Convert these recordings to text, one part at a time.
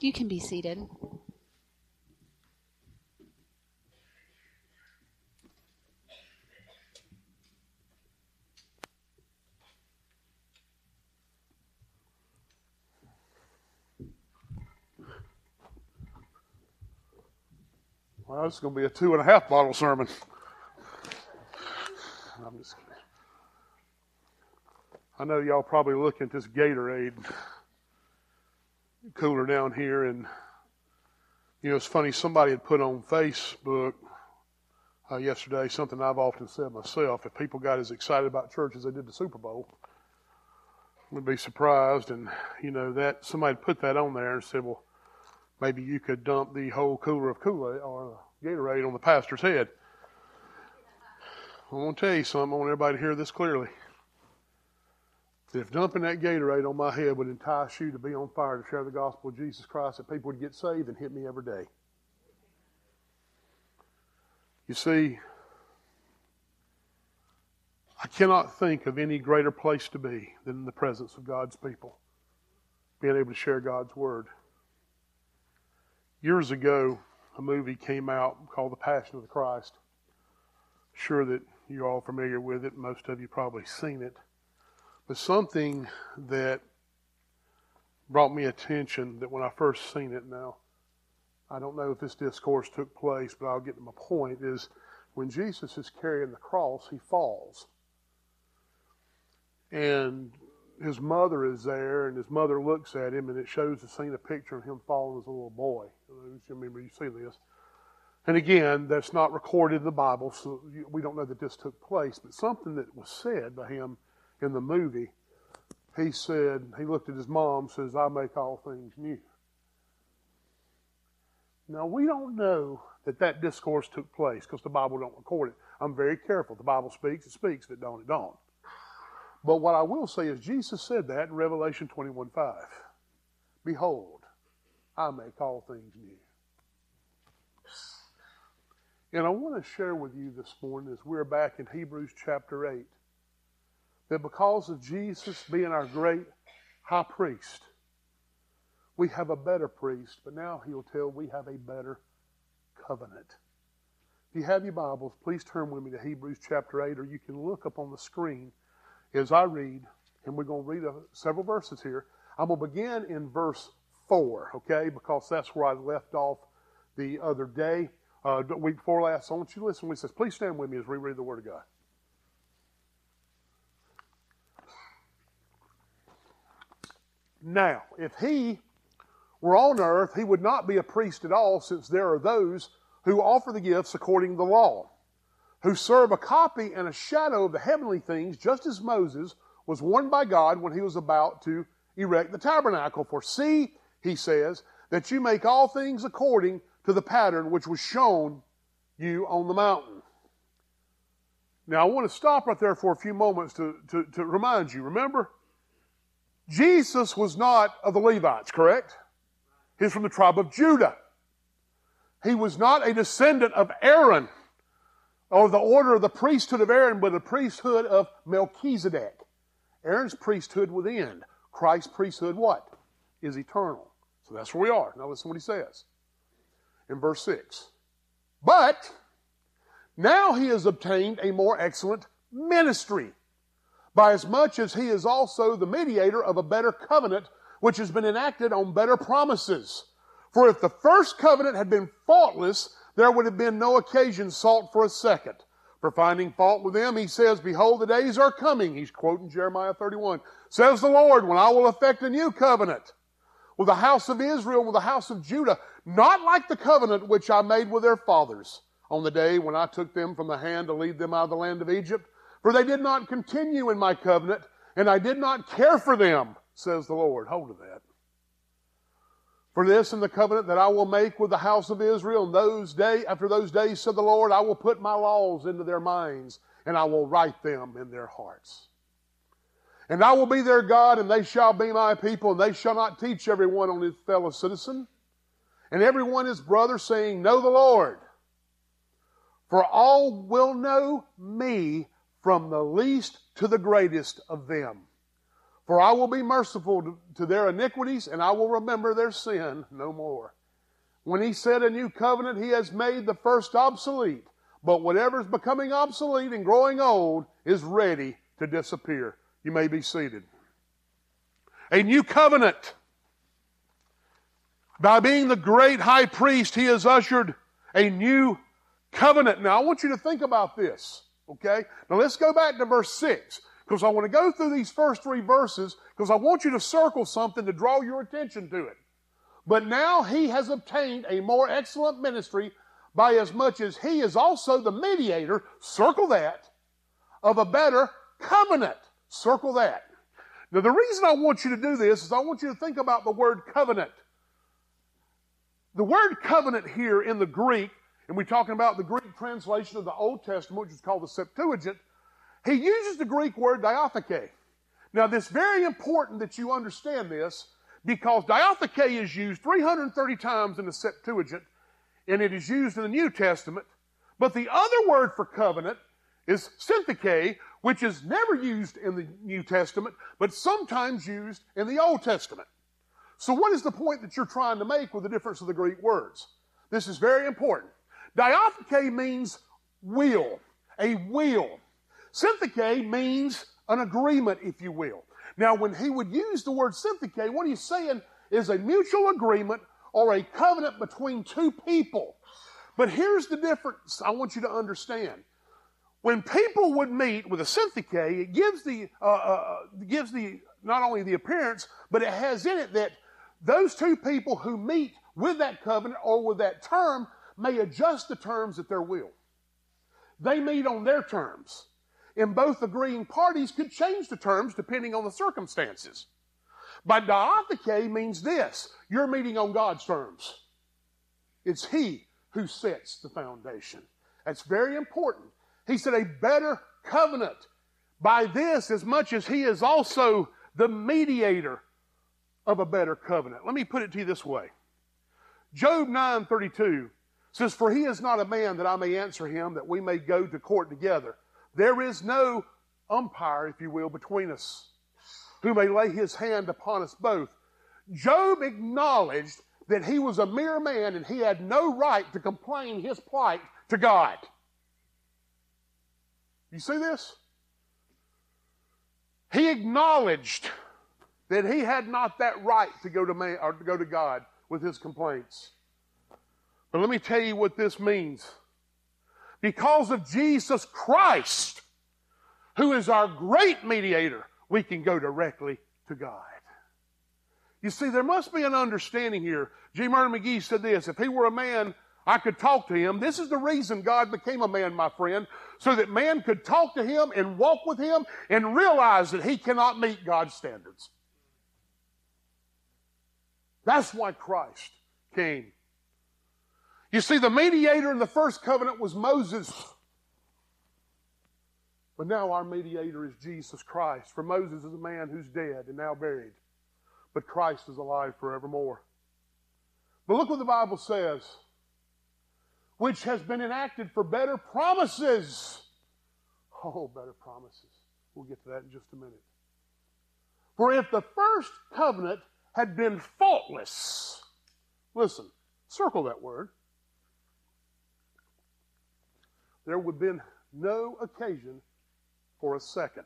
You can be seated. Well, is going to be a two and a half bottle sermon. I'm just kidding. I know y'all probably looking at this Gatorade cooler down here, and you know it's funny. Somebody had put on Facebook uh, yesterday something I've often said myself. If people got as excited about church as they did the Super Bowl, would be surprised. And you know that somebody put that on there and said, "Well, maybe you could dump the whole cooler of Kool-Aid or Gatorade on the pastor's head." I want to tell you something. I want everybody to hear this clearly. If dumping that Gatorade on my head would entice you to be on fire to share the gospel of Jesus Christ, that people would get saved and hit me every day. You see, I cannot think of any greater place to be than in the presence of God's people, being able to share God's Word. Years ago, a movie came out called The Passion of the Christ. Sure that you're all familiar with it. Most of you probably seen it. But something that brought me attention that when I first seen it now, I don't know if this discourse took place, but I'll get to my point, is when Jesus is carrying the cross, he falls. And his mother is there, and his mother looks at him, and it shows the scene, a picture of him falling as a little boy. You remember you see this. And again, that's not recorded in the Bible, so we don't know that this took place, but something that was said by him in the movie, he said, he looked at his mom, says, I make all things new. Now, we don't know that that discourse took place because the Bible don't record it. I'm very careful. The Bible speaks, it speaks. If it don't, it don't. But what I will say is Jesus said that in Revelation 21 5. Behold, I make all things new. And I want to share with you this morning as we're back in Hebrews chapter 8 that because of Jesus being our great high priest, we have a better priest, but now he'll tell we have a better covenant. If you have your Bibles, please turn with me to Hebrews chapter 8, or you can look up on the screen as I read, and we're going to read a, several verses here. I'm going to begin in verse 4, okay, because that's where I left off the other day, uh, week before last. So I want you to listen he says, please stand with me as we read the Word of God. Now, if he were on earth, he would not be a priest at all, since there are those who offer the gifts according to the law, who serve a copy and a shadow of the heavenly things, just as Moses was warned by God when he was about to erect the tabernacle. For see, he says, that you make all things according to the pattern which was shown you on the mountain. Now, I want to stop right there for a few moments to, to, to remind you. Remember, Jesus was not of the Levites, correct? He's from the tribe of Judah. He was not a descendant of Aaron or the order of the priesthood of Aaron, but the priesthood of Melchizedek. Aaron's priesthood would end. Christ's priesthood, what? Is eternal. So that's where we are. Now listen what he says in verse 6. But now he has obtained a more excellent ministry by as much as he is also the mediator of a better covenant, which has been enacted on better promises. For if the first covenant had been faultless, there would have been no occasion sought for a second. For finding fault with them, he says, Behold, the days are coming. He's quoting Jeremiah 31. Says the Lord, when I will effect a new covenant with the house of Israel, with the house of Judah, not like the covenant which I made with their fathers on the day when I took them from the hand to lead them out of the land of Egypt for they did not continue in my covenant, and I did not care for them, says the Lord. Hold of that. For this in the covenant that I will make with the house of Israel in those days, after those days, said the Lord, I will put my laws into their minds, and I will write them in their hearts. And I will be their God, and they shall be my people, and they shall not teach everyone on his fellow citizen, and everyone his brother, saying, Know the Lord. For all will know me from the least to the greatest of them. For I will be merciful to, their iniquities, and I will remember their sin no more. When he said a new covenant, he has made the first obsolete. But whatever is becoming obsolete and growing old is ready to disappear. You may be seated. A new covenant. By being the great high priest, he has ushered a new covenant. Now, I want you to think about this, okay? Now, let's go back to verse 6 because I want to go through these first three verses because I want you to circle something to draw your attention to it. But now he has obtained a more excellent ministry by as much as he is also the mediator, circle that, of a better covenant. Circle that. Now, the reason I want you to do this is I want you to think about the word covenant. The word covenant here in the Greek, and we're talking about the Greek translation of the Old Testament, which is called the Septuagint, he uses the Greek word diatheke. Now, this very important that you understand this because diatheke is used 330 times in the Septuagint, and it is used in the New Testament. But the other word for covenant is syntheke, which is never used in the New Testament, but sometimes used in the Old Testament. So, what is the point that you're trying to make with the difference of the Greek words? This is very important. Diatheke means will, a will. Syntheke means an agreement, if you will. Now, when he would use the word syntheke, what he's saying is a mutual agreement or a covenant between two people. But here's the difference I want you to understand. When people would meet with a syntheke, it gives the, uh, uh, gives the, not only the appearance, but it has in it that those two people who meet with that covenant or with that term may adjust the terms at their will. They meet on their terms. And both agreeing parties could change the terms depending on the circumstances. But diatheke means this you're meeting on God's terms. It's He who sets the foundation. That's very important. He said, a better covenant. By this, as much as He is also the mediator of a better covenant. Let me put it to you this way. Job 9:32 says, For he is not a man that I may answer him, that we may go to court together. There is no umpire, if you will, between us who may lay his hand upon us both. Job acknowledged that he was a mere man and he had no right to complain his plight to God. You see this? He acknowledged that he had not that right to go to man or to go to God with his complaints. But let me tell you what this means. Because of Jesus Christ, who is our great mediator, we can go directly to God. You see, there must be an understanding here. J. Vernon McGee said this if he were a man, I could talk to him. This is the reason God became a man, my friend, so that man could talk to him and walk with him and realize that he cannot meet God's standards. That's why Christ came. You see, the mediator in the first covenant was Moses. But now our mediator is Jesus Christ. For Moses is a man who's dead and now buried. But Christ is alive forevermore. But look what the Bible says. Which has been enacted for better promises. Oh, better promises. We'll get to that in just a minute. For if the first covenant had been faultless. Listen, circle that word. There would have been no occasion for a second.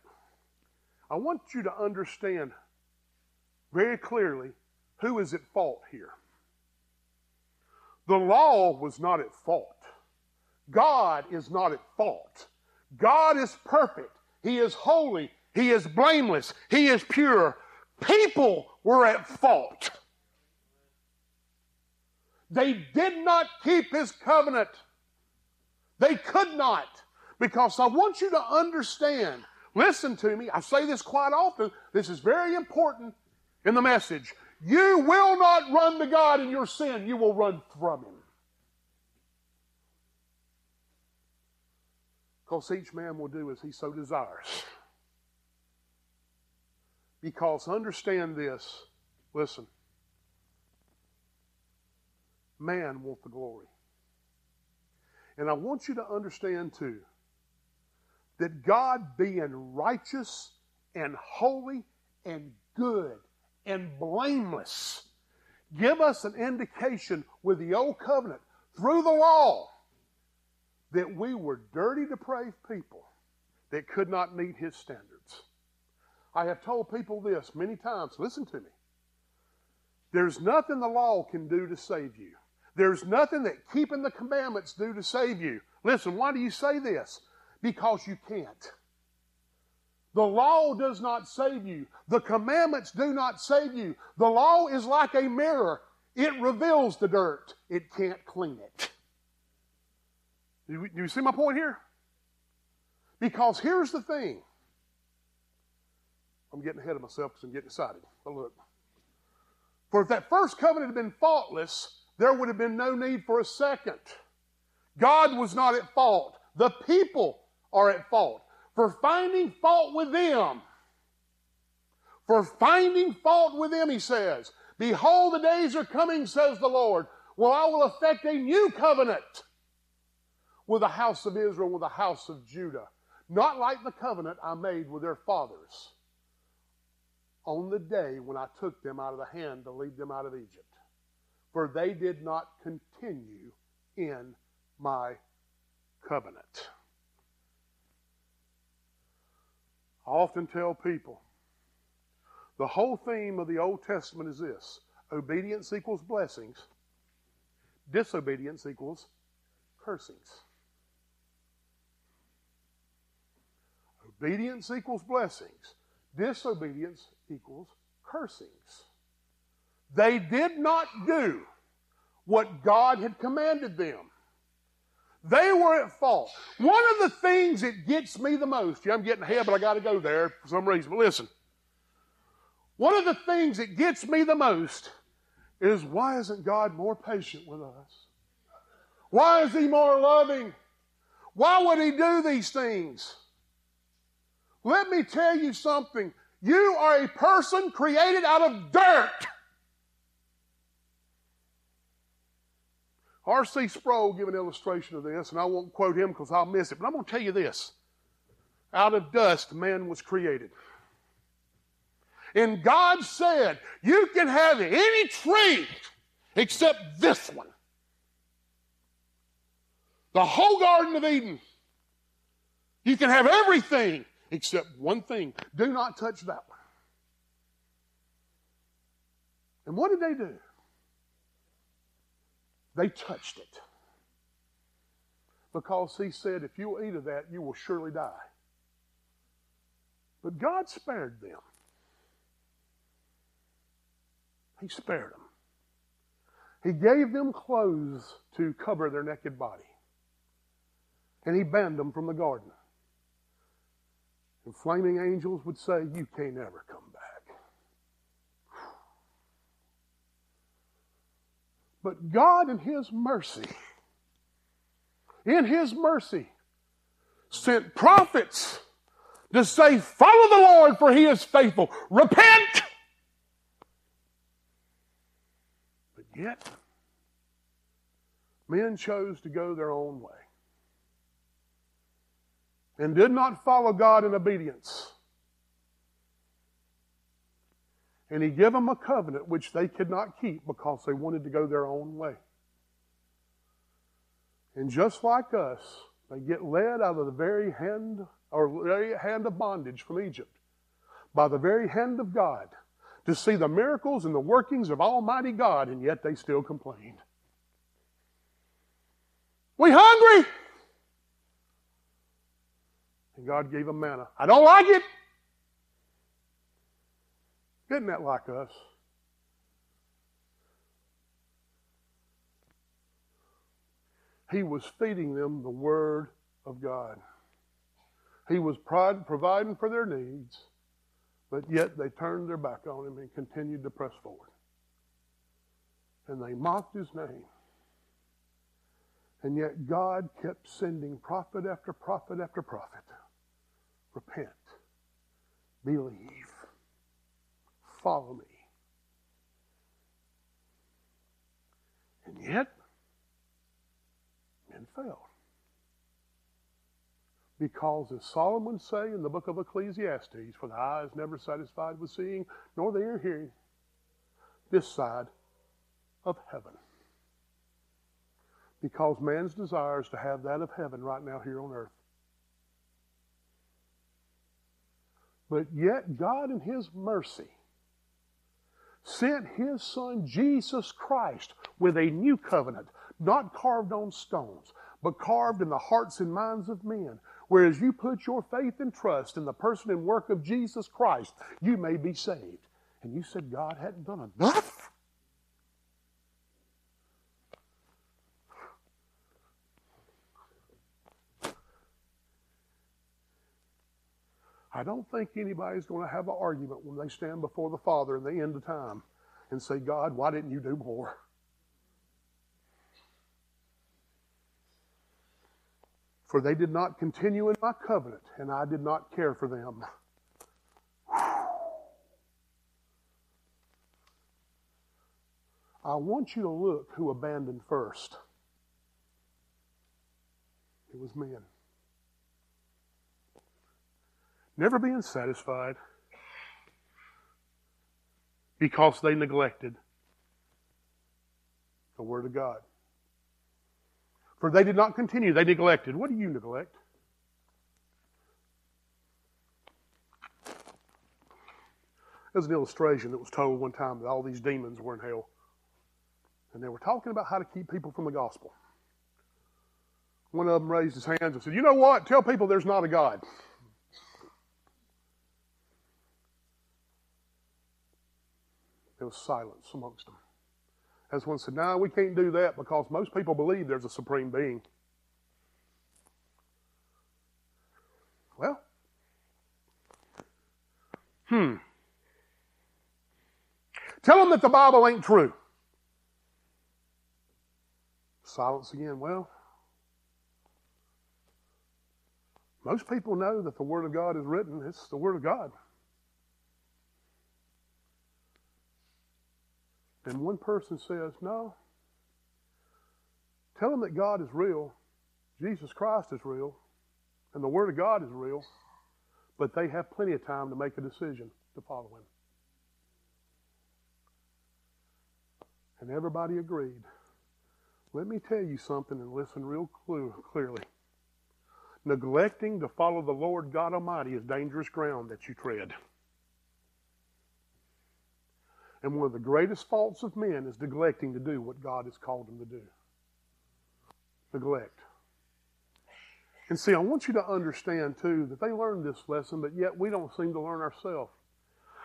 I want you to understand very clearly who is at fault here. The law was not at fault. God is not at fault. God is perfect. He is holy. He is blameless. He is pure. People were at fault. They did not keep his covenant. They could not. Because I want you to understand, listen to me, I say this quite often, this is very important in the message. You will not run to God in your sin, you will run from Him. Because each man will do as he so desires. Because understand this, listen, man wants the glory. And I want you to understand too that God being righteous and holy and good and blameless. Give us an indication with the old covenant through the law that we were dirty, depraved people that could not meet his standards. I have told people this many times. Listen to me. There's nothing the law can do to save you. There's nothing that keeping the commandments do to save you. Listen, why do you say this? Because you can't. The law does not save you. The commandments do not save you. The law is like a mirror. It reveals the dirt. It can't clean it. Do you see my point here? Because here's the thing. I'm getting ahead of myself because I'm getting excited. But look. For if that first covenant had been faultless, there would have been no need for a second. God was not at fault. The people are at fault for finding fault with them. For finding fault with them, he says. Behold, the days are coming, says the Lord. Well, I will effect a new covenant with the house of Israel, with the house of Judah. Not like the covenant I made with their fathers on the day when I took them out of the hand to lead them out of Egypt. For they did not continue in my covenant. I often tell people the whole theme of the Old Testament is this obedience equals blessings, disobedience equals cursings. Obedience equals blessings, disobedience equals cursings. They did not do what God had commanded them. They were at fault. One of the things that gets me the most, yeah, I'm getting ahead, but I got to go there for some reason. But listen, one of the things that gets me the most is why isn't God more patient with us? Why is He more loving? Why would He do these things? Let me tell you something. You are a person created out of dirt. R.C. Sproul gave an illustration of this, and I won't quote him because I'll miss it, but I'm going to tell you this. Out of dust, man was created. And God said, You can have any tree except this one. The whole Garden of Eden. You can have everything except one thing. Do not touch that one. And what did they do? They touched it. Because he said, if you eat of that, you will surely die. But God spared them. He spared them. He gave them clothes to cover their naked body. And he banned them from the garden. And flaming angels would say, You can't ever come back. But God, in His mercy, in His mercy, sent prophets to say, Follow the Lord, for He is faithful. Repent! But yet, men chose to go their own way and did not follow God in obedience. And he gave them a covenant which they could not keep because they wanted to go their own way. And just like us, they get led out of the very hand or very hand of bondage from Egypt by the very hand of God to see the miracles and the workings of Almighty God, and yet they still complained. We hungry? And God gave them manna. I don't like it. Isn't that like us? He was feeding them the Word of God. He was providing for their needs, but yet they turned their back on Him and continued to press forward. And they mocked His name. And yet God kept sending prophet after prophet after prophet repent, believe, follow me. And yet, men failed. Because as Solomon say in the book of Ecclesiastes, for the eye is never satisfied with seeing, nor the ear hearing, this side of heaven. Because man's desires to have that of heaven right now here on earth. But yet God in his mercy sent his son Jesus Christ with a new covenant, not carved on stones, but carved in the hearts and minds of men. Whereas you put your faith and trust in the person and work of Jesus Christ, you may be saved. And you said God hadn't done enough? I don't think anybody's going to have an argument when they stand before the Father in the end of time and say, God, why didn't you do more? For they did not continue in my covenant, and I did not care for them. I want you to look who abandoned first. It was men. Never being satisfied because they neglected the Word of God. For they did not continue, they neglected. What do you neglect? There's an illustration that was told one time that all these demons were in hell. And they were talking about how to keep people from the gospel. One of them raised his hands and said, You know what? Tell people there's not a God. There was silence amongst them. As one said, No, we can't do that because most people believe there's a supreme being. Well, hmm. Tell them that the Bible ain't true. Silence again. Well, most people know that the Word of God is written. It's the Word of God. And one person says, No, tell them that God is real, Jesus Christ is real, and the Word of God is real, but they have plenty of time to make a decision to follow Him. And everybody agreed. Let me tell you something and listen real clearly. Neglecting to follow the Lord God Almighty is dangerous ground that you tread. And one of the greatest faults of men is neglecting to do what God has called them to do. Neglect. And see, I want you to understand too that they learned this lesson, but yet we don't seem to learn ourselves.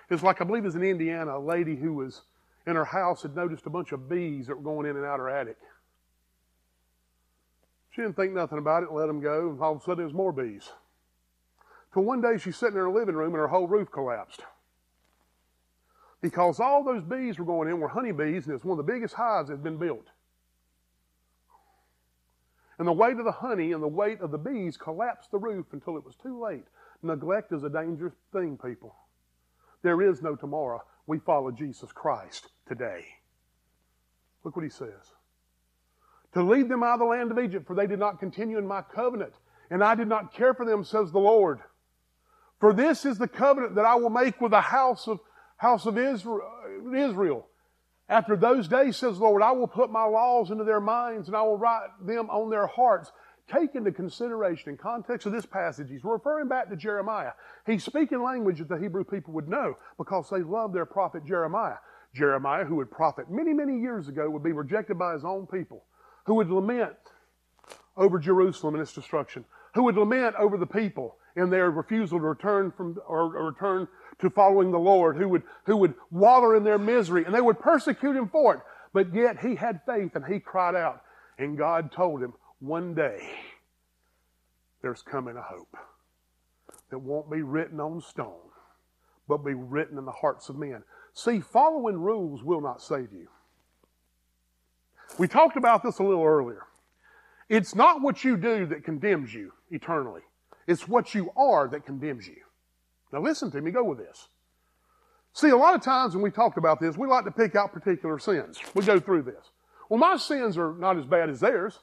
It's like I believe it was in Indiana, a lady who was in her house had noticed a bunch of bees that were going in and out her attic. She didn't think nothing about it, let them go, and all of a sudden there was more bees. Till one day she's sitting in her living room and her whole roof collapsed because all those bees were going in were honeybees, and it's one of the biggest hives that has been built. And the weight of the honey and the weight of the bees collapsed the roof until it was too late. Neglect is a dangerous thing, people. There is no tomorrow. We follow Jesus Christ today. Look what he says. To lead them out of the land of Egypt, for they did not continue in my covenant, and I did not care for them, says the Lord. For this is the covenant that I will make with the house of house of Israel. After those days, says Lord, I will put my laws into their minds and I will write them on their hearts. Take into consideration, in context of this passage, he's referring back to Jeremiah. He's speaking language that the Hebrew people would know because they loved their prophet Jeremiah. Jeremiah, who would prophet many, many years ago, would be rejected by his own people, who would lament over Jerusalem and its destruction, who would lament over the people in their refusal to return from or, or return to following the Lord, who would, who would wallow in their misery, and they would persecute him for it. But yet he had faith and he cried out. And God told him, one day there's coming a hope that won't be written on stone, but be written in the hearts of men. See, following rules will not save you. We talked about this a little earlier. It's not what you do that condemns you eternally. It's what you are that condemns you. Now listen to me, go with this. See, a lot of times when we talk about this, we like to pick out particular sins. We go through this. Well, my sins are not as bad as theirs.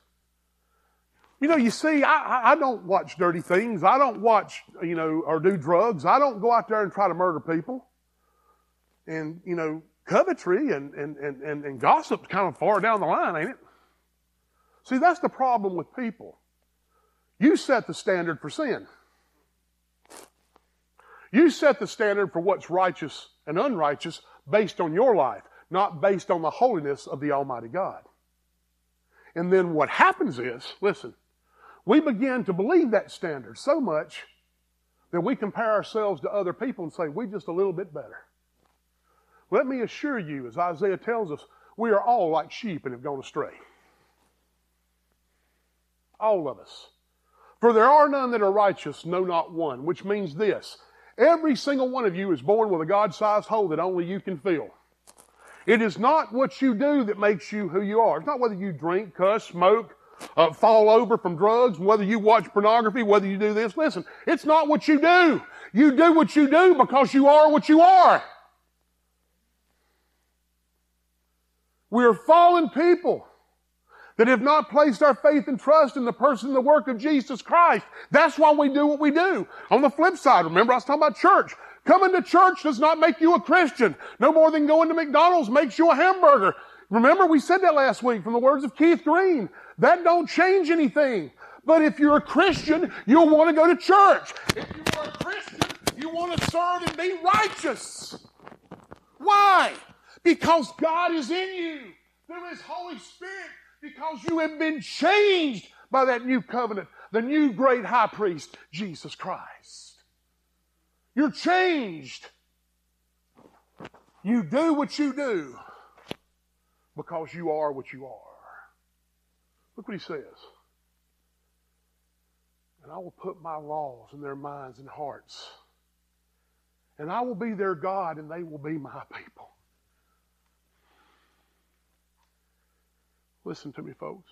You know, you see, I, I don't watch dirty things. I don't watch, you know, or do drugs. I don't go out there and try to murder people. And, you know, covetry and, and, and, and gossip's kind of far down the line, ain't it? See, that's the problem with people. You set the standard for sin. You set the standard for what's righteous and unrighteous based on your life, not based on the holiness of the Almighty God. And then what happens is, listen, we begin to believe that standard so much that we compare ourselves to other people and say, we're just a little bit better. Let me assure you, as Isaiah tells us, we are all like sheep and have gone astray. All of us. For there are none that are righteous, no, not one, which means this. Every single one of you is born with a God sized hole that only you can fill. It is not what you do that makes you who you are. It's not whether you drink, cuss, smoke, uh, fall over from drugs, whether you watch pornography, whether you do this. Listen, it's not what you do. You do what you do because you are what you are. We are fallen people that have not placed our faith and trust in the person and the work of Jesus Christ. That's why we do what we do. On the flip side, remember I was talking about church. Coming to church does not make you a Christian. No more than going to McDonald's makes you a hamburger. Remember we said that last week from the words of Keith Green. That don't change anything. But if you're a Christian, you'll want to go to church. If you are a Christian, you want to serve and be righteous. Why? Because God is in you through His Holy Spirit because you have been changed by that new covenant, the new great high priest, Jesus Christ. You're changed. You do what you do because you are what you are. Look what he says. And I will put my laws in their minds and hearts. And I will be their God, and they will be my people. Listen to me, folks.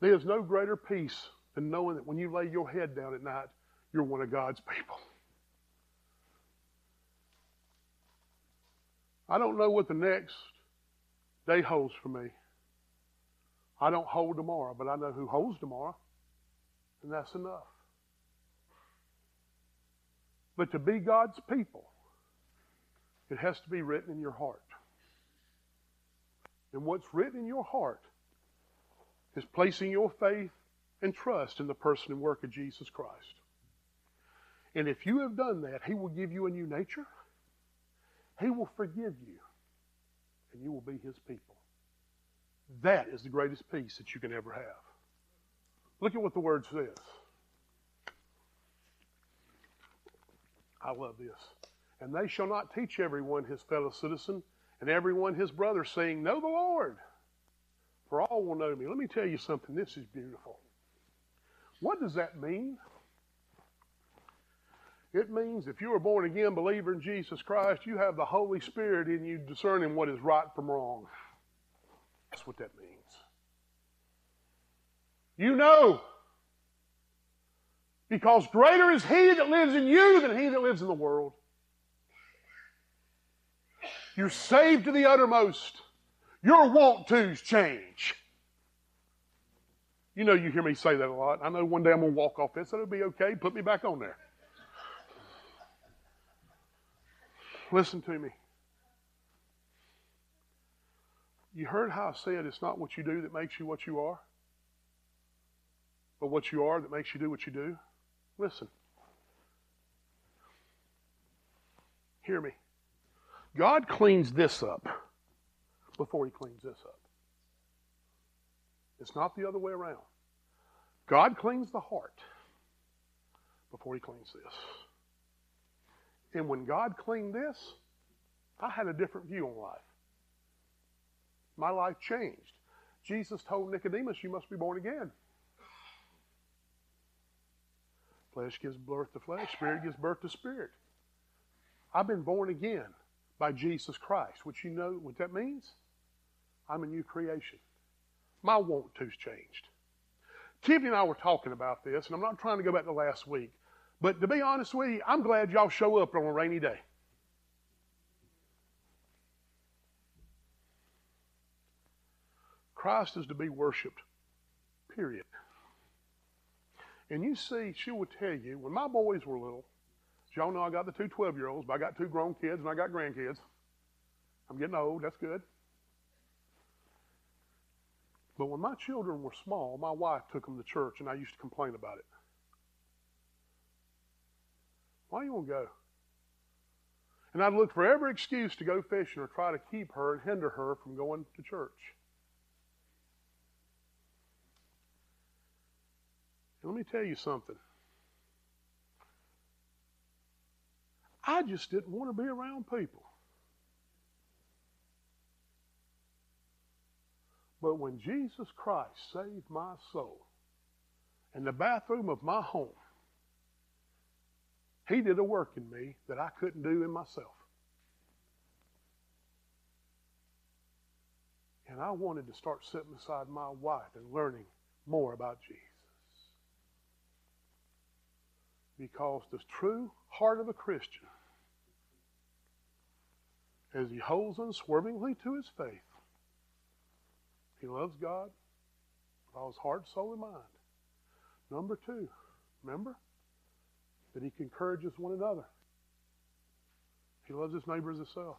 There is no greater peace than knowing that when you lay your head down at night, you're one of God's people. I don't know what the next day holds for me. I don't hold tomorrow, but I know who holds tomorrow, and that's enough. But to be God's people, it has to be written in your heart. And what's written in your heart is placing your faith and trust in the person and work of Jesus Christ. And if you have done that, He will give you a new nature. He will forgive you. And you will be His people. That is the greatest peace that you can ever have. Look at what the Word says. I love this. And they shall not teach everyone his fellow citizen and everyone his brother, saying, Know the Lord, for all will know me. Let me tell you something. This is beautiful. What does that mean? It means if you're born again believer in Jesus Christ, you have the Holy Spirit in you discerning what is right from wrong. That's what that means. You know. Because greater is He that lives in you than He that lives in the world. You're saved to the uttermost. Your want tos change. You know, you hear me say that a lot. I know one day I'm going to walk off this. It'll be okay. Put me back on there. Listen to me. You heard how I said it's not what you do that makes you what you are, but what you are that makes you do what you do. Listen. Hear me. God cleans this up before he cleans this up. It's not the other way around. God cleans the heart before he cleans this. And when God cleaned this, I had a different view on life. My life changed. Jesus told Nicodemus, You must be born again. Flesh gives birth to flesh, spirit gives birth to spirit. I've been born again by Jesus Christ, which you know what that means? I'm a new creation. My want to's changed. Tiffany and I were talking about this, and I'm not trying to go back to last week, but to be honest with you, I'm glad y'all show up on a rainy day. Christ is to be worshiped period. And you see, she will tell you, when my boys were little, y'all know I got the two 12 year olds, but I got two grown kids and I got grandkids. I'm getting old, that's good. But when my children were small, my wife took them to church and I used to complain about it. Why you want to go? And I'd look for every excuse to go fishing or try to keep her and hinder her from going to church. And let me tell you something. I just didn't want to be around people. But when Jesus Christ saved my soul in the bathroom of my home, He did a work in me that I couldn't do in myself. And I wanted to start sitting beside my wife and learning more about Jesus. Because the true heart of a Christian, as he holds unswervingly to his faith, he loves God with all his heart, soul, and mind. Number two, remember that he encourages one another. He loves his neighbor as himself.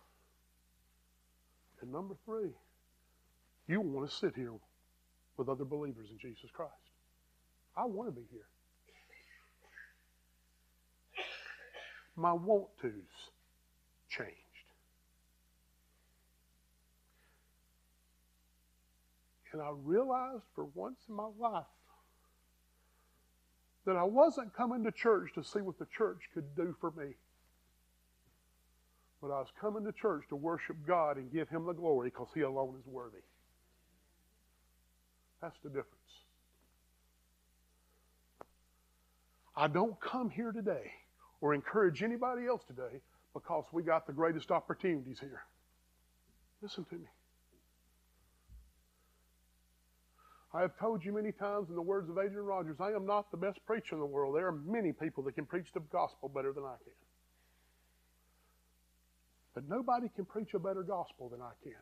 And number three, you want to sit here with other believers in Jesus Christ. I want to be here. My want tos changed. And I realized for once in my life that I wasn't coming to church to see what the church could do for me. But I was coming to church to worship God and give Him the glory because He alone is worthy. That's the difference. I don't come here today or encourage anybody else today because we got the greatest opportunities here. Listen to me. I have told you many times in the words of Adrian Rogers, I am not the best preacher in the world. There are many people that can preach the gospel better than I can. But nobody can preach a better gospel than I can.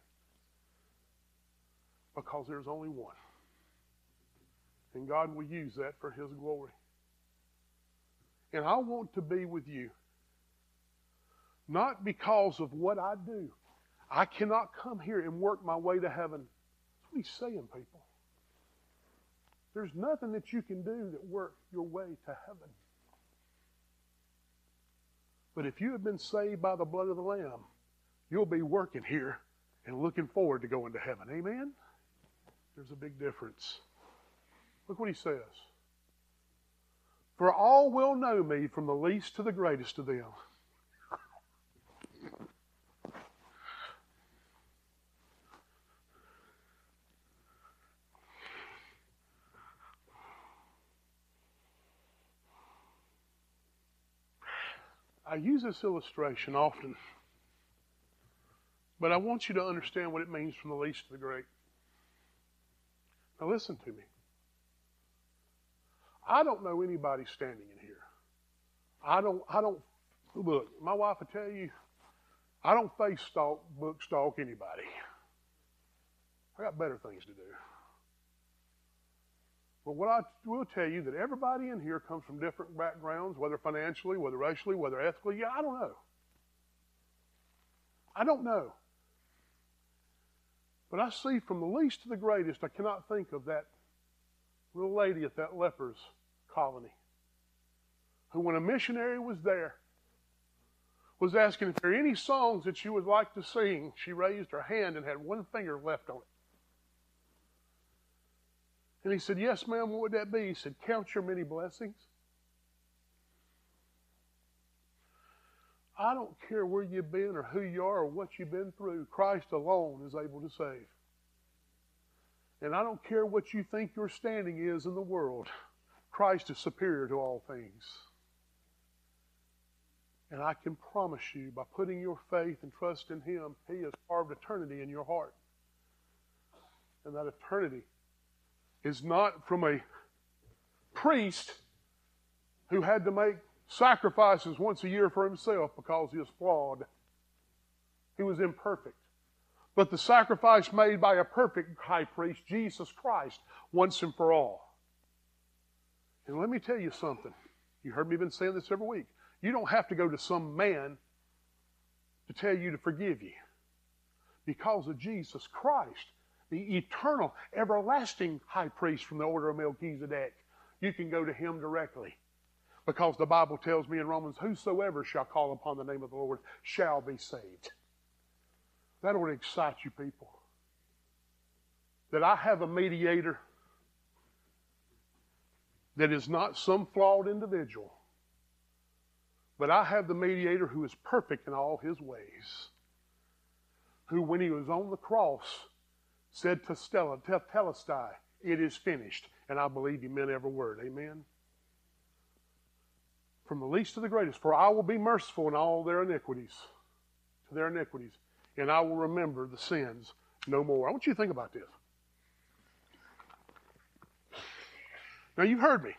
Because there's only one. And God will use that for His glory. And I want to be with you. Not because of what I do. I cannot come here and work my way to heaven. That's what He's saying, people. There's nothing that you can do that work your way to heaven. But if you have been saved by the blood of the Lamb, you'll be working here and looking forward to going to heaven. Amen? There's a big difference. Look what he says. For all will know me from the least to the greatest of them. I use this illustration often, but I want you to understand what it means from the least to the great. Now, listen to me. I don't know anybody standing in here. I don't, I don't, look, my wife will tell you, I don't face stalk, book stalk anybody. I got better things to do. But what I will tell you that everybody in here comes from different backgrounds, whether financially, whether racially, whether ethically. Yeah, I don't know. I don't know. But I see from the least to the greatest, I cannot think of that little lady at that lepers colony who, when a missionary was there, was asking if there are any songs that she would like to sing. She raised her hand and had one finger left on it. And he said, Yes, ma'am, what would that be? He said, Count your many blessings. I don't care where you've been or who you are or what you've been through. Christ alone is able to save. And I don't care what you think your standing is in the world. Christ is superior to all things. And I can promise you, by putting your faith and trust in Him, He has carved eternity in your heart. And that eternity is not from a priest who had to make sacrifices once a year for himself because he was flawed. He was imperfect. But the sacrifice made by a perfect high priest, Jesus Christ, once and for all. And let me tell you something. You heard me been saying this every week. You don't have to go to some man to tell you to forgive you. Because of Jesus Christ, the eternal, everlasting high priest from the order of Melchizedek, you can go to him directly. Because the Bible tells me in Romans, whosoever shall call upon the name of the Lord shall be saved. That ought to excite you people. That I have a mediator that is not some flawed individual, but I have the mediator who is perfect in all his ways, who, when he was on the cross, said to Stella, Telestai, it is finished. And I believe he meant every word. Amen. From the least to the greatest, for I will be merciful in all their iniquities, to their iniquities, and I will remember the sins no more. I want you to think about this. Now, you've heard me.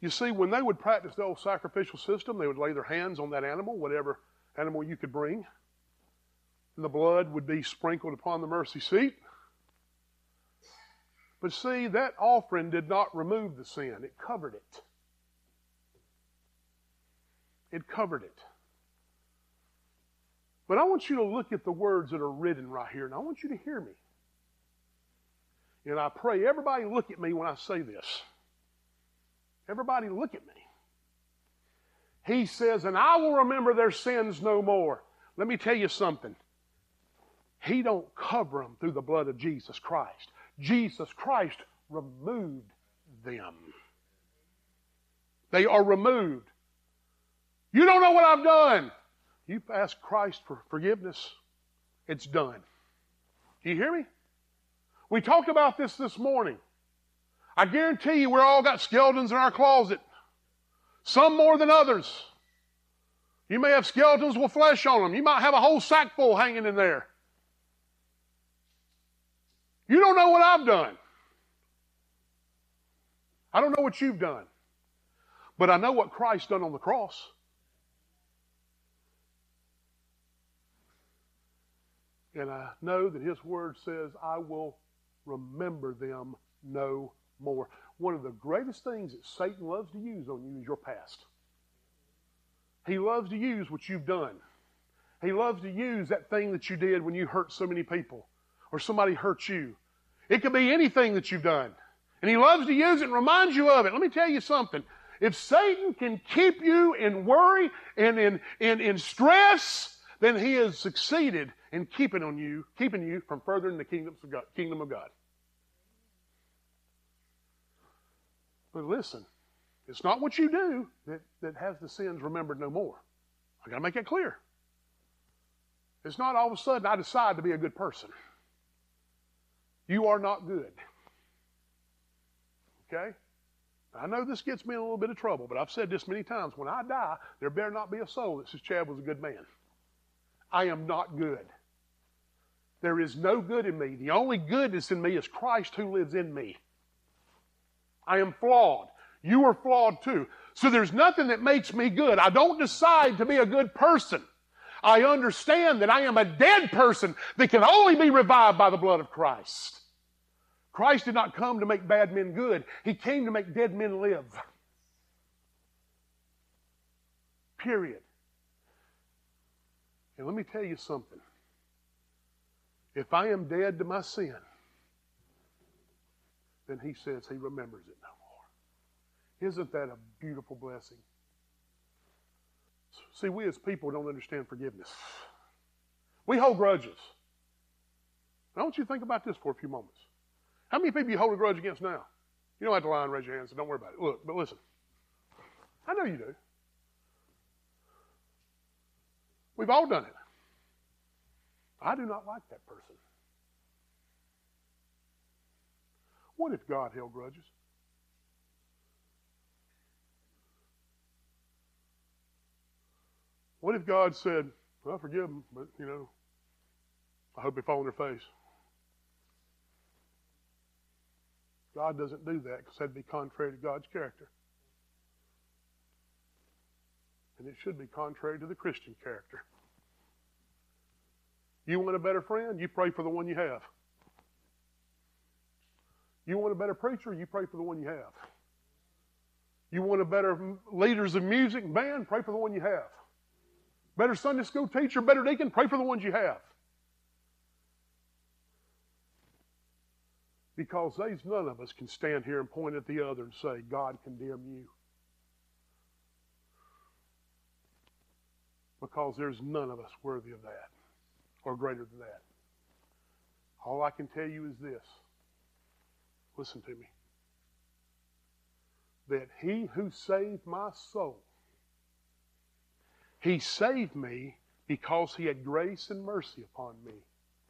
You see, when they would practice the old sacrificial system, they would lay their hands on that animal, whatever animal you could bring, and the blood would be sprinkled upon the mercy seat. But see, that offering did not remove the sin, it covered it. It covered it. But I want you to look at the words that are written right here, and I want you to hear me. And I pray everybody look at me when I say this. Everybody look at me. He says, and I will remember their sins no more. Let me tell you something. He don't cover them through the blood of Jesus Christ. Jesus Christ removed them. They are removed. You don't know what I've done. You ask Christ for forgiveness, it's done. Do you hear me? We talked about this this morning. I guarantee you, we're all got skeletons in our closet. Some more than others. You may have skeletons with flesh on them. You might have a whole sack full hanging in there. You don't know what I've done. I don't know what you've done. But I know what Christ done on the cross. And I know that His Word says, I will remember them no more. One of the greatest things that Satan loves to use on you is your past. He loves to use what you've done. He loves to use that thing that you did when you hurt so many people or somebody hurt you. It could be anything that you've done. And he loves to use it and remind you of it. Let me tell you something. If Satan can keep you in worry and in, in, in stress, then he has succeeded in keeping on you, keeping you from furthering the of God, kingdom of God. But listen, it's not what you do that, that has the sins remembered no more. I got to make that clear. It's not all of a sudden I decide to be a good person. You are not good. Okay? I know this gets me in a little bit of trouble, but I've said this many times. When I die, there better not be a soul that says Chad was a good man. I am not good. There is no good in me. The only goodness in me is Christ who lives in me. I am flawed. You are flawed too. So there's nothing that makes me good. I don't decide to be a good person. I understand that I am a dead person that can only be revived by the blood of Christ. Christ did not come to make bad men good. He came to make dead men live. Period. And let me tell you something. If I am dead to my sin, then he says he remembers it no more. Isn't that a beautiful blessing? See, we as people don't understand forgiveness. We hold grudges. I want you to think about this for a few moments. How many people you hold a grudge against now? You don't have to lie and raise your hands, so don't worry about it. Look, but listen. I know you do. We've all done it. I do not like that person. What if God held grudges? What if God said, Well, forgive them, but, you know, I hope they fall on their face? God doesn't do that because that'd be contrary to God's character. And it should be contrary to the Christian character. You want a better friend? You pray for the one you have. You want a better preacher? You pray for the one you have. You want a better leaders of music and band? Pray for the one you have. Better Sunday school teacher, better deacon? Pray for the ones you have. Because there's none of us can stand here and point at the other and say, God condemn you. Because there's none of us worthy of that or greater than that. All I can tell you is this. Listen to me. That he who saved my soul, he saved me because he had grace and mercy upon me.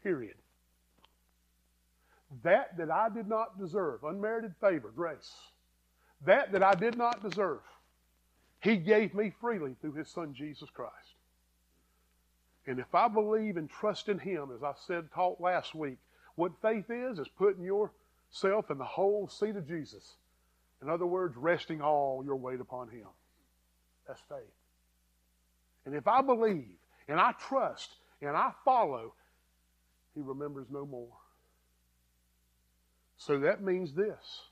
Period. That that I did not deserve, unmerited favor, grace. That that I did not deserve, he gave me freely through his son Jesus Christ. And if I believe and trust in him, as I said, taught last week, what faith is, is putting yourself in the whole seat of Jesus. In other words, resting all your weight upon him. That's faith. And if I believe and I trust and I follow, he remembers no more. So that means this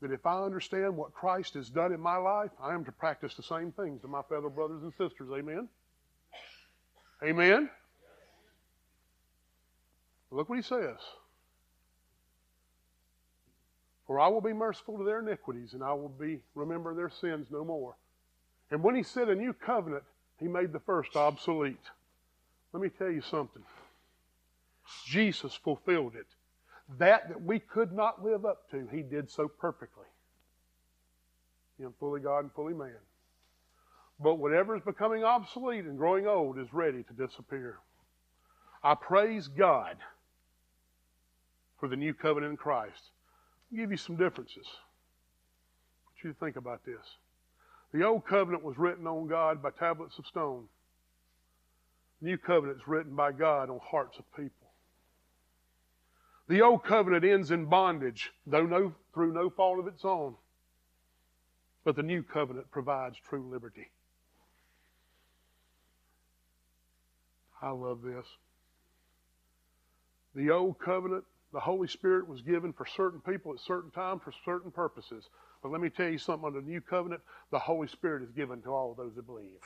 that if I understand what Christ has done in my life, I am to practice the same things to my fellow brothers and sisters. Amen? Amen? Look what he says. For I will be merciful to their iniquities, and I will be remember their sins no more. And when he said a new covenant, he made the first obsolete. Let me tell you something. Jesus fulfilled it. That that we could not live up to, he did so perfectly. Him fully God and fully man. But whatever is becoming obsolete and growing old is ready to disappear. I praise God for the new covenant in Christ. I'll give you some differences. I want you to think about this. The old covenant was written on God by tablets of stone. The new covenant is written by God on hearts of people. The old covenant ends in bondage, though no, through no fault of its own. But the new covenant provides true liberty. I love this. The old covenant, the Holy Spirit was given for certain people at certain times for certain purposes. But let me tell you something under the new covenant, the Holy Spirit is given to all those that believe.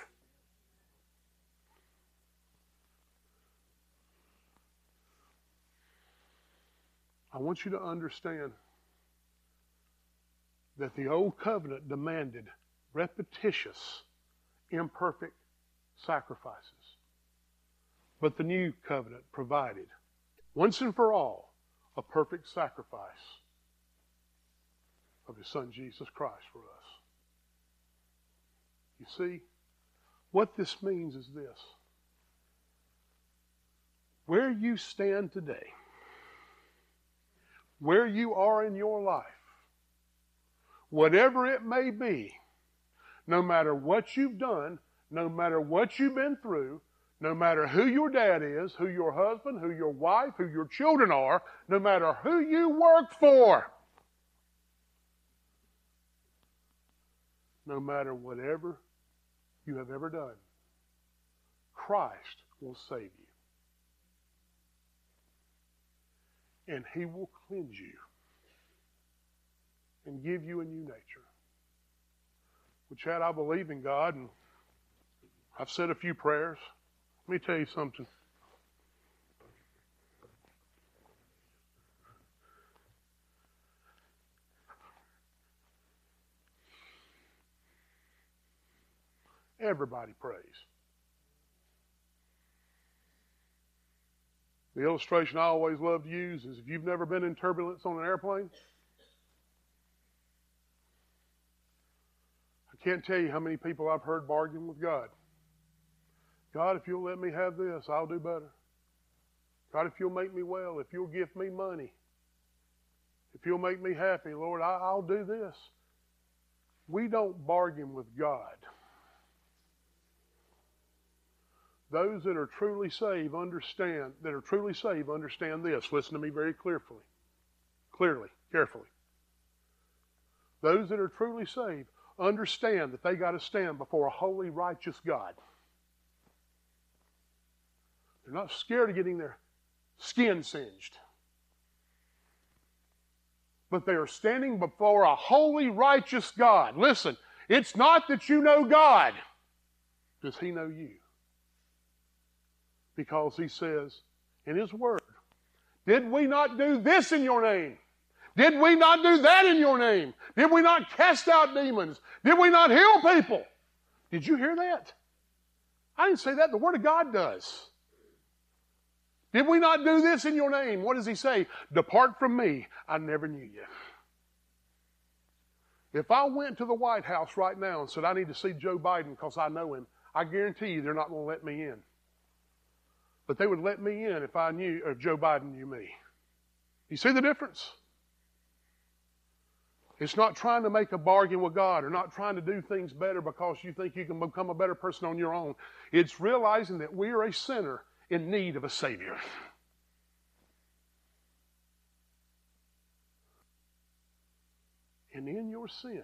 I want you to understand that the old covenant demanded repetitious, imperfect sacrifices. But the new covenant provided, once and for all, a perfect sacrifice of his son Jesus Christ for us. You see, what this means is this. Where you stand today, where you are in your life, whatever it may be, no matter what you've done, no matter what you've been through, no matter who your dad is, who your husband, who your wife, who your children are, no matter who you work for, no matter whatever you have ever done, Christ will save you. And he will cleanse you and give you a new nature. Well, Chad, I believe in God, and I've said a few prayers. Let me tell you something. Everybody prays. The illustration I always love to use is if you've never been in turbulence on an airplane, I can't tell you how many people I've heard bargain with God. God, if you'll let me have this, I'll do better. God, if you'll make me well, if you'll give me money, if you'll make me happy, Lord, I, will do this. We don't bargain with God. Those that are truly saved understand, that are truly saved understand this. Listen to me very clearly. Clearly, carefully. Those that are truly saved understand that they got to stand before a holy, righteous God. They're not scared of getting their skin singed. but they are standing before a holy, righteous God. Listen, it's not that you know God. Does He know you? Because He says in His Word, Did we not do this in your name? Did we not do that in your name? Did we not cast out demons? Did we not heal people? Did you hear that? I didn't say that. The Word of God does. Did we not do this in your name? What does he say? Depart from me. I never knew you. If I went to the White House right now and said, I need to see Joe Biden because I know him, I guarantee you they're not going to let me in. But they would let me in if I knew, if Joe Biden knew me. You see the difference? It's not trying to make a bargain with God or not trying to do things better because you think you can become a better person on your own. It's realizing that we are a sinner in need of a Savior. And in your sin,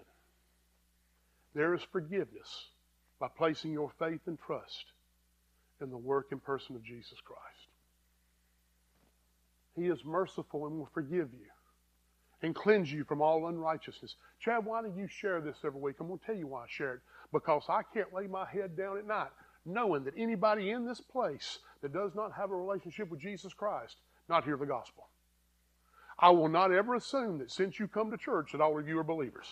there is forgiveness by placing your faith and trust in the work and person of Jesus Christ. He is merciful and will forgive you and cleanse you from all unrighteousness. Chad, why do you share this every week? I'm going to tell you why I share it. Because I can't lay my head down at night knowing that anybody in this place that does not have a relationship with Jesus Christ not hear the gospel. I will not ever assume that since you come to church that all of you are believers.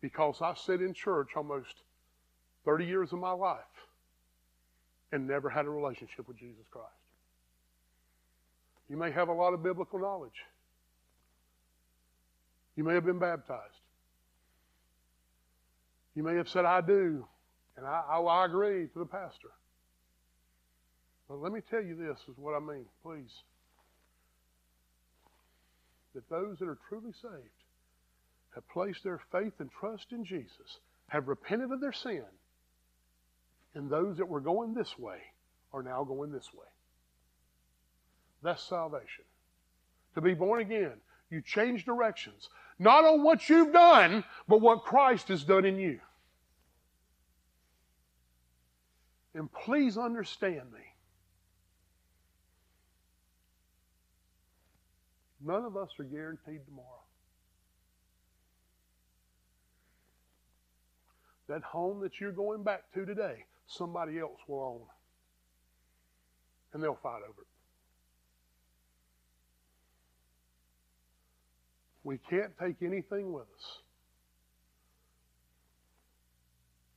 Because I sit in church almost 30 years of my life and never had a relationship with Jesus Christ. You may have a lot of biblical knowledge. You may have been baptized. You may have said, I do, and I, I, I agree to the pastor. But let me tell you this is what I mean, please. That those that are truly saved have placed their faith and trust in Jesus, have repented of their sin, and those that were going this way are now going this way. That's salvation. To be born again, you change directions, not on what you've done, but what Christ has done in you. And please understand me. None of us are guaranteed tomorrow. That home that you're going back to today, somebody else will own. And they'll fight over it. We can't take anything with us.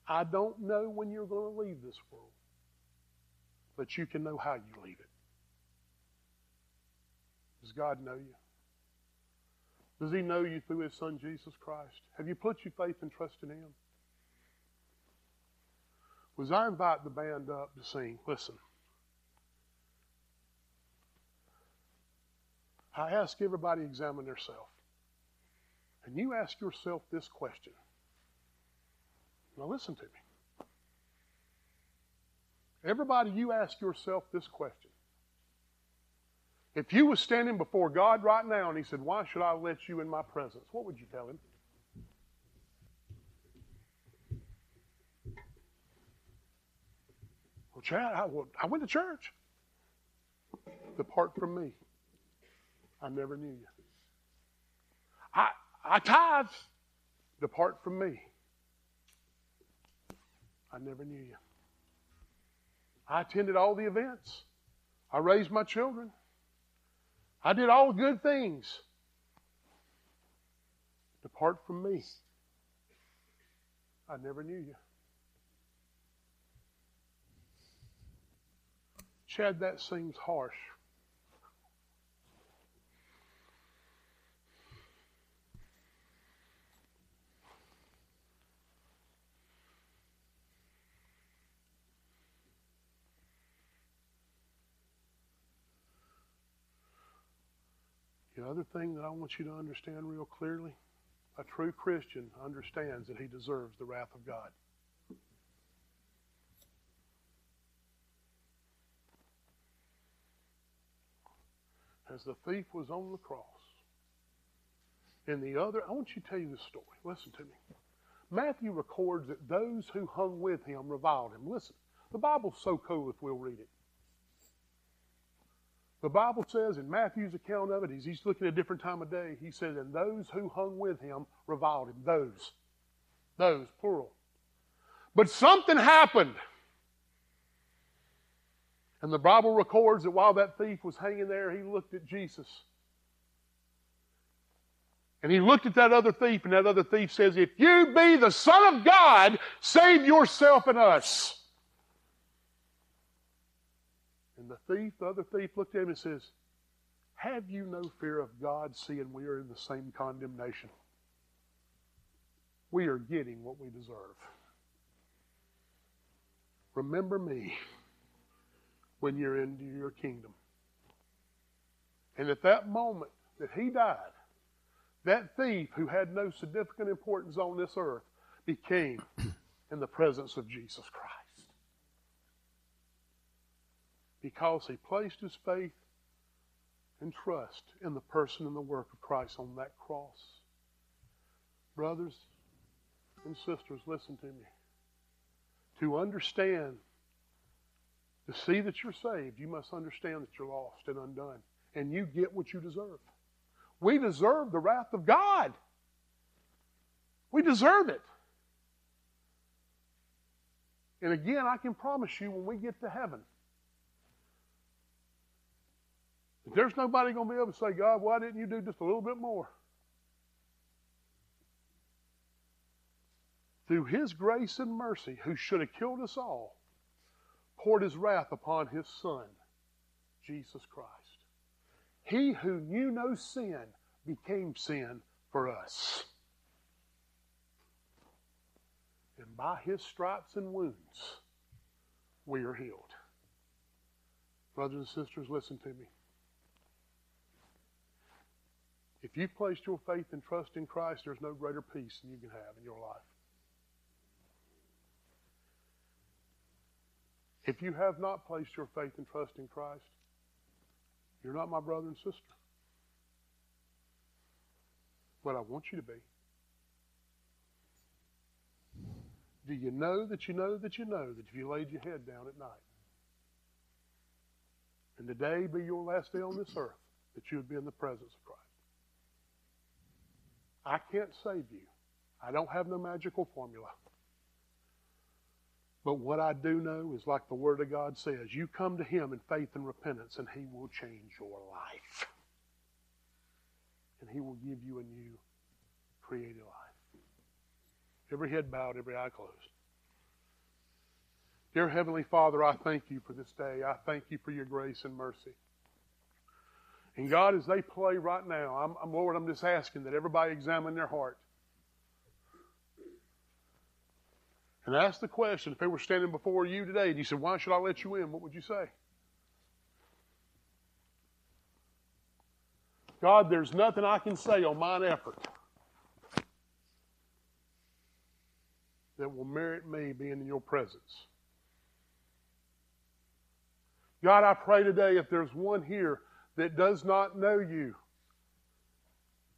I don't know when you're going to leave this world, but you can know how you leave it. Does God know you? Does He know you through His Son, Jesus Christ? Have you put your faith and trust in Him? Was I invite the band up to sing? Listen. I ask everybody to examine themselves. And you ask yourself this question now, listen to me. Everybody, you ask yourself this question. If you was standing before God right now and He said, Why should I let you in my presence? What would you tell Him? Chad, I, well, I went to church. Depart from me. I never knew you. I, I tithe. Depart from me. I never knew you. I attended all the events. I raised my children. I did all good things. Depart from me. I never knew you. Chad, that seems harsh. The other thing that I want you to understand real clearly a true Christian understands that he deserves the wrath of God. As the thief was on the cross, and the other, I want you to tell you this story. Listen to me. Matthew records that those who hung with him reviled him. Listen, the Bible's so cool if we'll read it. The Bible says in Matthew's account of it, he's, he's looking at a different time of day. He says, And those who hung with him reviled him. Those. Those, plural. But something happened. And the Bible records that while that thief was hanging there, he looked at Jesus. And he looked at that other thief, and that other thief says, If you be the Son of God, save yourself and us. And the thief, the other thief, looked at him and says, Have you no fear of God, seeing we are in the same condemnation? We are getting what we deserve. Remember me when you're into your kingdom. And at that moment that he died, that thief who had no significant importance on this earth became in the presence of Jesus Christ. Because he placed his faith and trust in the person and the work of Christ on that cross. Brothers and sisters, listen to me. To understand, to see that you're saved, you must understand that you're lost and undone. And you get what you deserve. We deserve the wrath of God. We deserve it. And again, I can promise you when we get to heaven, there's nobody going to be able to say, God, why didn't you do just a little bit more? Through His grace and mercy, who should have killed us all, poured His wrath upon His Son, Jesus Christ. He who knew no sin became sin for us. And by his stripes and wounds, we are healed. Brothers and sisters, listen to me. If you've placed your faith and trust in Christ, there's no greater peace than you can have in your life. If you have not placed your faith and trust in Christ, you're not my brother and sister. But I want you to be. Do you know that you know that you know that if you laid your head down at night, and today be your last day on this earth, that you would be in the presence of Christ? I can't save you. I don't have no magical formula. But what I do know is like the Word of God says, you come to Him in faith and repentance, and He will change your life. And He will give you a new created life. Every head bowed, every eye closed. Dear Heavenly Father, I thank you for this day. I thank you for your grace and mercy. And God, as they play right now, I'm, Lord, I'm just asking that everybody examine their heart. And ask the question if they were standing before you today and you said, Why should I let you in? What would you say? God, there's nothing I can say on mine effort that will merit me being in your presence. God, I pray today if there's one here that does not know you,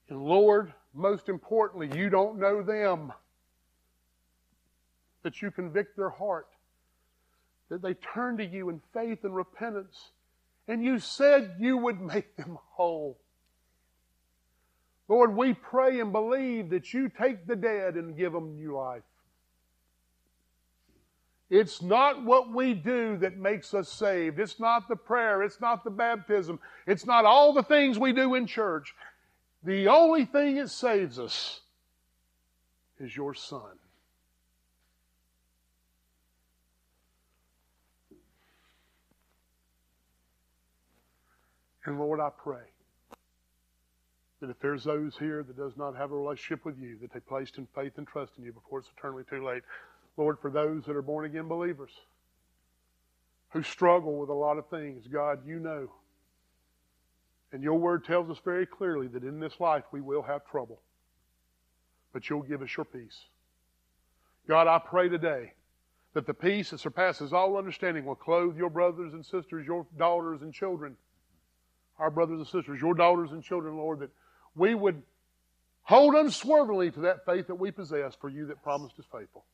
and Lord, most importantly, you don't know them that you convict their heart, that they turn to you in faith and repentance, and you said you would make them whole. Lord, we pray and believe that you take the dead and give them new life. It's not what we do that makes us saved. It's not the prayer. It's not the baptism. It's not all the things we do in church. The only thing that saves us is your Son. And Lord, I pray that if there's those here that does not have a relationship with you, that they placed in faith and trust in you before it's eternally too late. Lord, for those that are born again believers who struggle with a lot of things, God, you know. And your word tells us very clearly that in this life we will have trouble. But you'll give us your peace. God, I pray today that the peace that surpasses all understanding will clothe your brothers and sisters, your daughters and children our brothers and sisters, your daughters and children, Lord, that we would hold unswervingly to that faith that we possess for you that promised is faithful.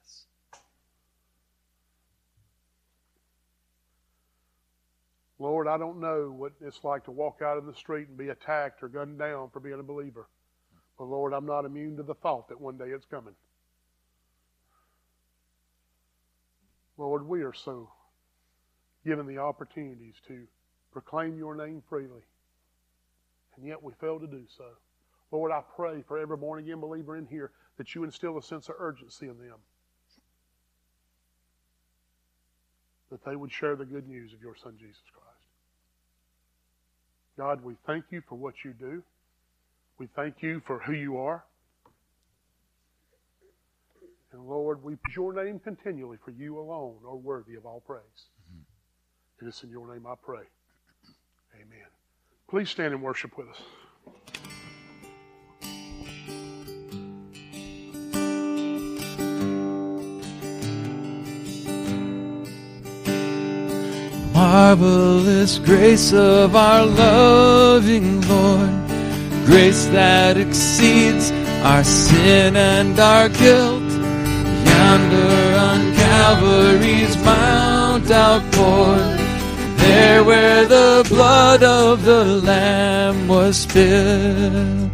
Yes. Lord, I don't know what it's like to walk out in the street and be attacked or gunned down for being a believer. But Lord, I'm not immune to the thought that one day it's coming. Lord, we are so given the opportunities to proclaim your name freely, and yet we fail to do so. Lord, I pray for every born again believer in here that you instill a sense of urgency in them. That they would share the good news of your Son, Jesus Christ. God, we thank you for what you do. We thank you for who you are. And Lord, we praise your name continually, for you alone are worthy of all praise. Mm-hmm. it's in your name I pray. Amen. Please stand and worship with us. Marvelous grace of our loving Lord, grace that exceeds our sin and our guilt. Yonder on Calvary's mount outpoured, there where the blood of the Lamb was spilled.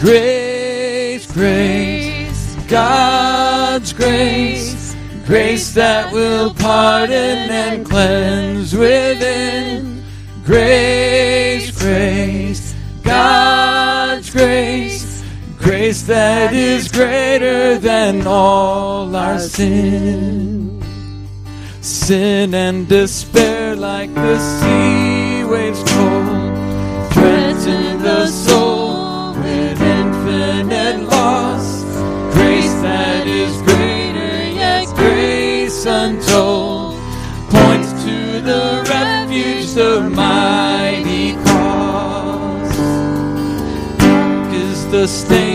Grace, grace, God's grace Grace that will pardon and cleanse within. Grace, grace, God's grace. Grace that is greater than all our sin. Sin and despair like the sea waves told. Threaten the soul with infinite loss. Grace that is greater, yet grace untold points to the refuge, the mighty cross is the stain